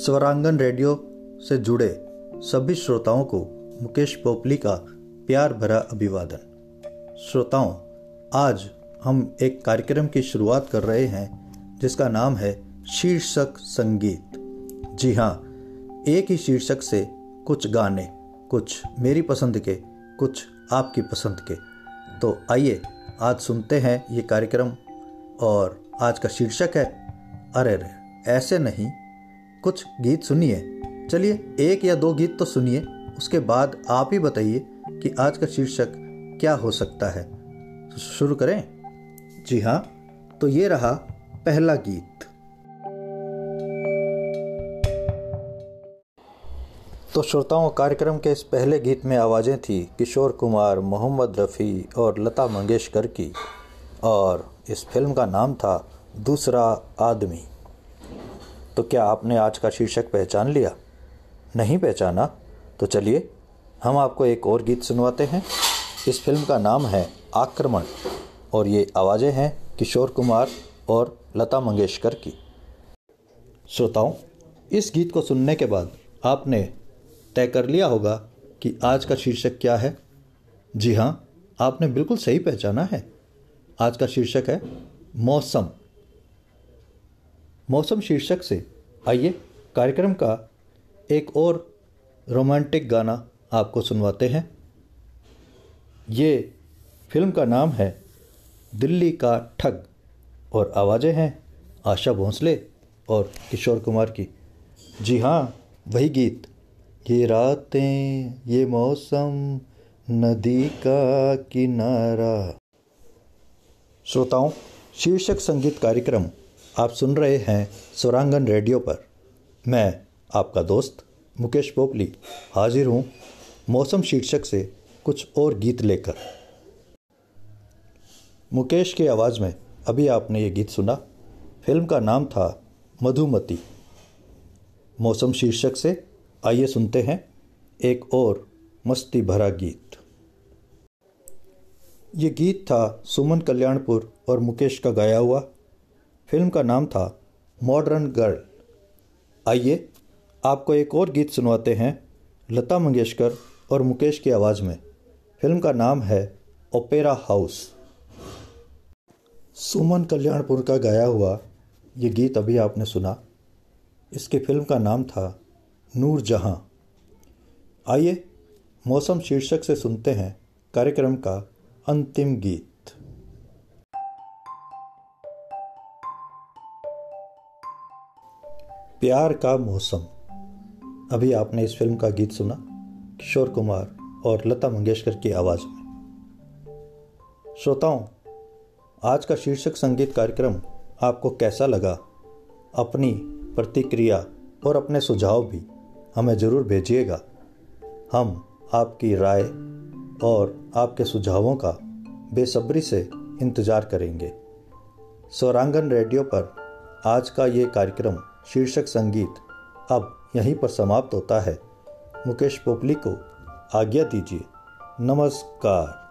स्वरांगन radio से जुड़े सभी श्रोताओं को मुकेश पोपली का प्यार भरा अभिवादन। श्रोताओं, आज हम एक कार्यक्रम की शुरुआत कर रहे हैं, जिसका नाम है शीर्षक संगीत। जी हाँ एक ही शीर्षक से कुछ गाने, कुछ मेरी पसंद के, कुछ आपकी पसंद के। तो आइए, आज सुनते हैं ये कार्यक्रम, और आज का शीर्षक है, अरे रे, ऐसे नहीं कुछ गीत सुनिए। चलिए, एक या दो गीत तो सुनिए। उसके बाद आप ही बताइए कि आज का शीर्षक क्या हो सकता है। शुरू करें? जी हाँ तो ये रहा पहला गीत। तो श्रोताओं, कार्यक्रम के इस पहले गीत में आवाज़ें थी किशोर कुमार, मोहम्मद रफ़ी और लता मंगेशकर की। और इस फ़िल्म का नाम था दूसरा आदमी। तो क्या आपने आज का शीर्षक पहचान लिया? नहीं पहचाना? तो चलिए, हम आपको एक और गीत सुनवाते हैं। इस फ़िल्म का नाम है आक्रमण, और ये आवाज़ें हैं किशोर कुमार और लता मंगेशकर की। श्रोताओं, इस गीत को सुनने के बाद आपने तय कर लिया होगा कि आज का शीर्षक क्या है। जी हाँ आपने बिल्कुल सही पहचाना है। आज का शीर्षक है मौसम। मौसम शीर्षक से आइए कार्यक्रम का एक और रोमांटिक गाना आपको सुनवाते हैं। ये फ़िल्म का नाम है दिल्ली का ठग और आवाज़ें हैं आशा भोंसले और किशोर कुमार की। जी हाँ वही गीत। ये रातें, ये मौसम, नदी का किनारा। श्रोताओं, शीर्षक संगीत कार्यक्रम आप सुन रहे हैं स्वरांगन रेडियो पर। मैं आपका दोस्त मुकेश पोपली हाजिर हूँ मौसम शीर्षक से कुछ और गीत लेकर। मुकेश की आवाज़ में अभी आपने ये गीत सुना। फ़िल्म का नाम था मधुमती। मौसम शीर्षक से आइए सुनते हैं एक और मस्ती भरा गीत। ये गीत था सुमन कल्याणपुर और मुकेश का गाया हुआ फ़िल्म का नाम था मॉडर्न गर्ल। आइए आपको एक और गीत सुनवाते हैं लता मंगेशकर और मुकेश की आवाज़ में। फ़िल्म का नाम है ओपेरा हाउस। सुमन कल्याणपुर का गाया हुआ ये गीत अभी आपने सुना। इसकी फ़िल्म का नाम था नूर जहाँ। आइए मौसम शीर्षक से सुनते हैं कार्यक्रम का अंतिम गीत। प्यार का मौसम। अभी आपने इस फ़िल्म का गीत सुना, किशोर कुमार और लता मंगेशकर की आवाज़ में। श्रोताओं, आज का शीर्षक संगीत कार्यक्रम आपको कैसा लगा? अपनी प्रतिक्रिया और अपने सुझाव भी हमें ज़रूर भेजिएगा। हम आपकी राय और आपके सुझावों का बेसब्री से इंतज़ार करेंगे। स्वरांगन रेडियो पर आज का ये कार्यक्रम शीर्षक संगीत अब यहीं पर समाप्त होता है। मुकेश पोपली को आज्ञा दीजिए। नमस्कार।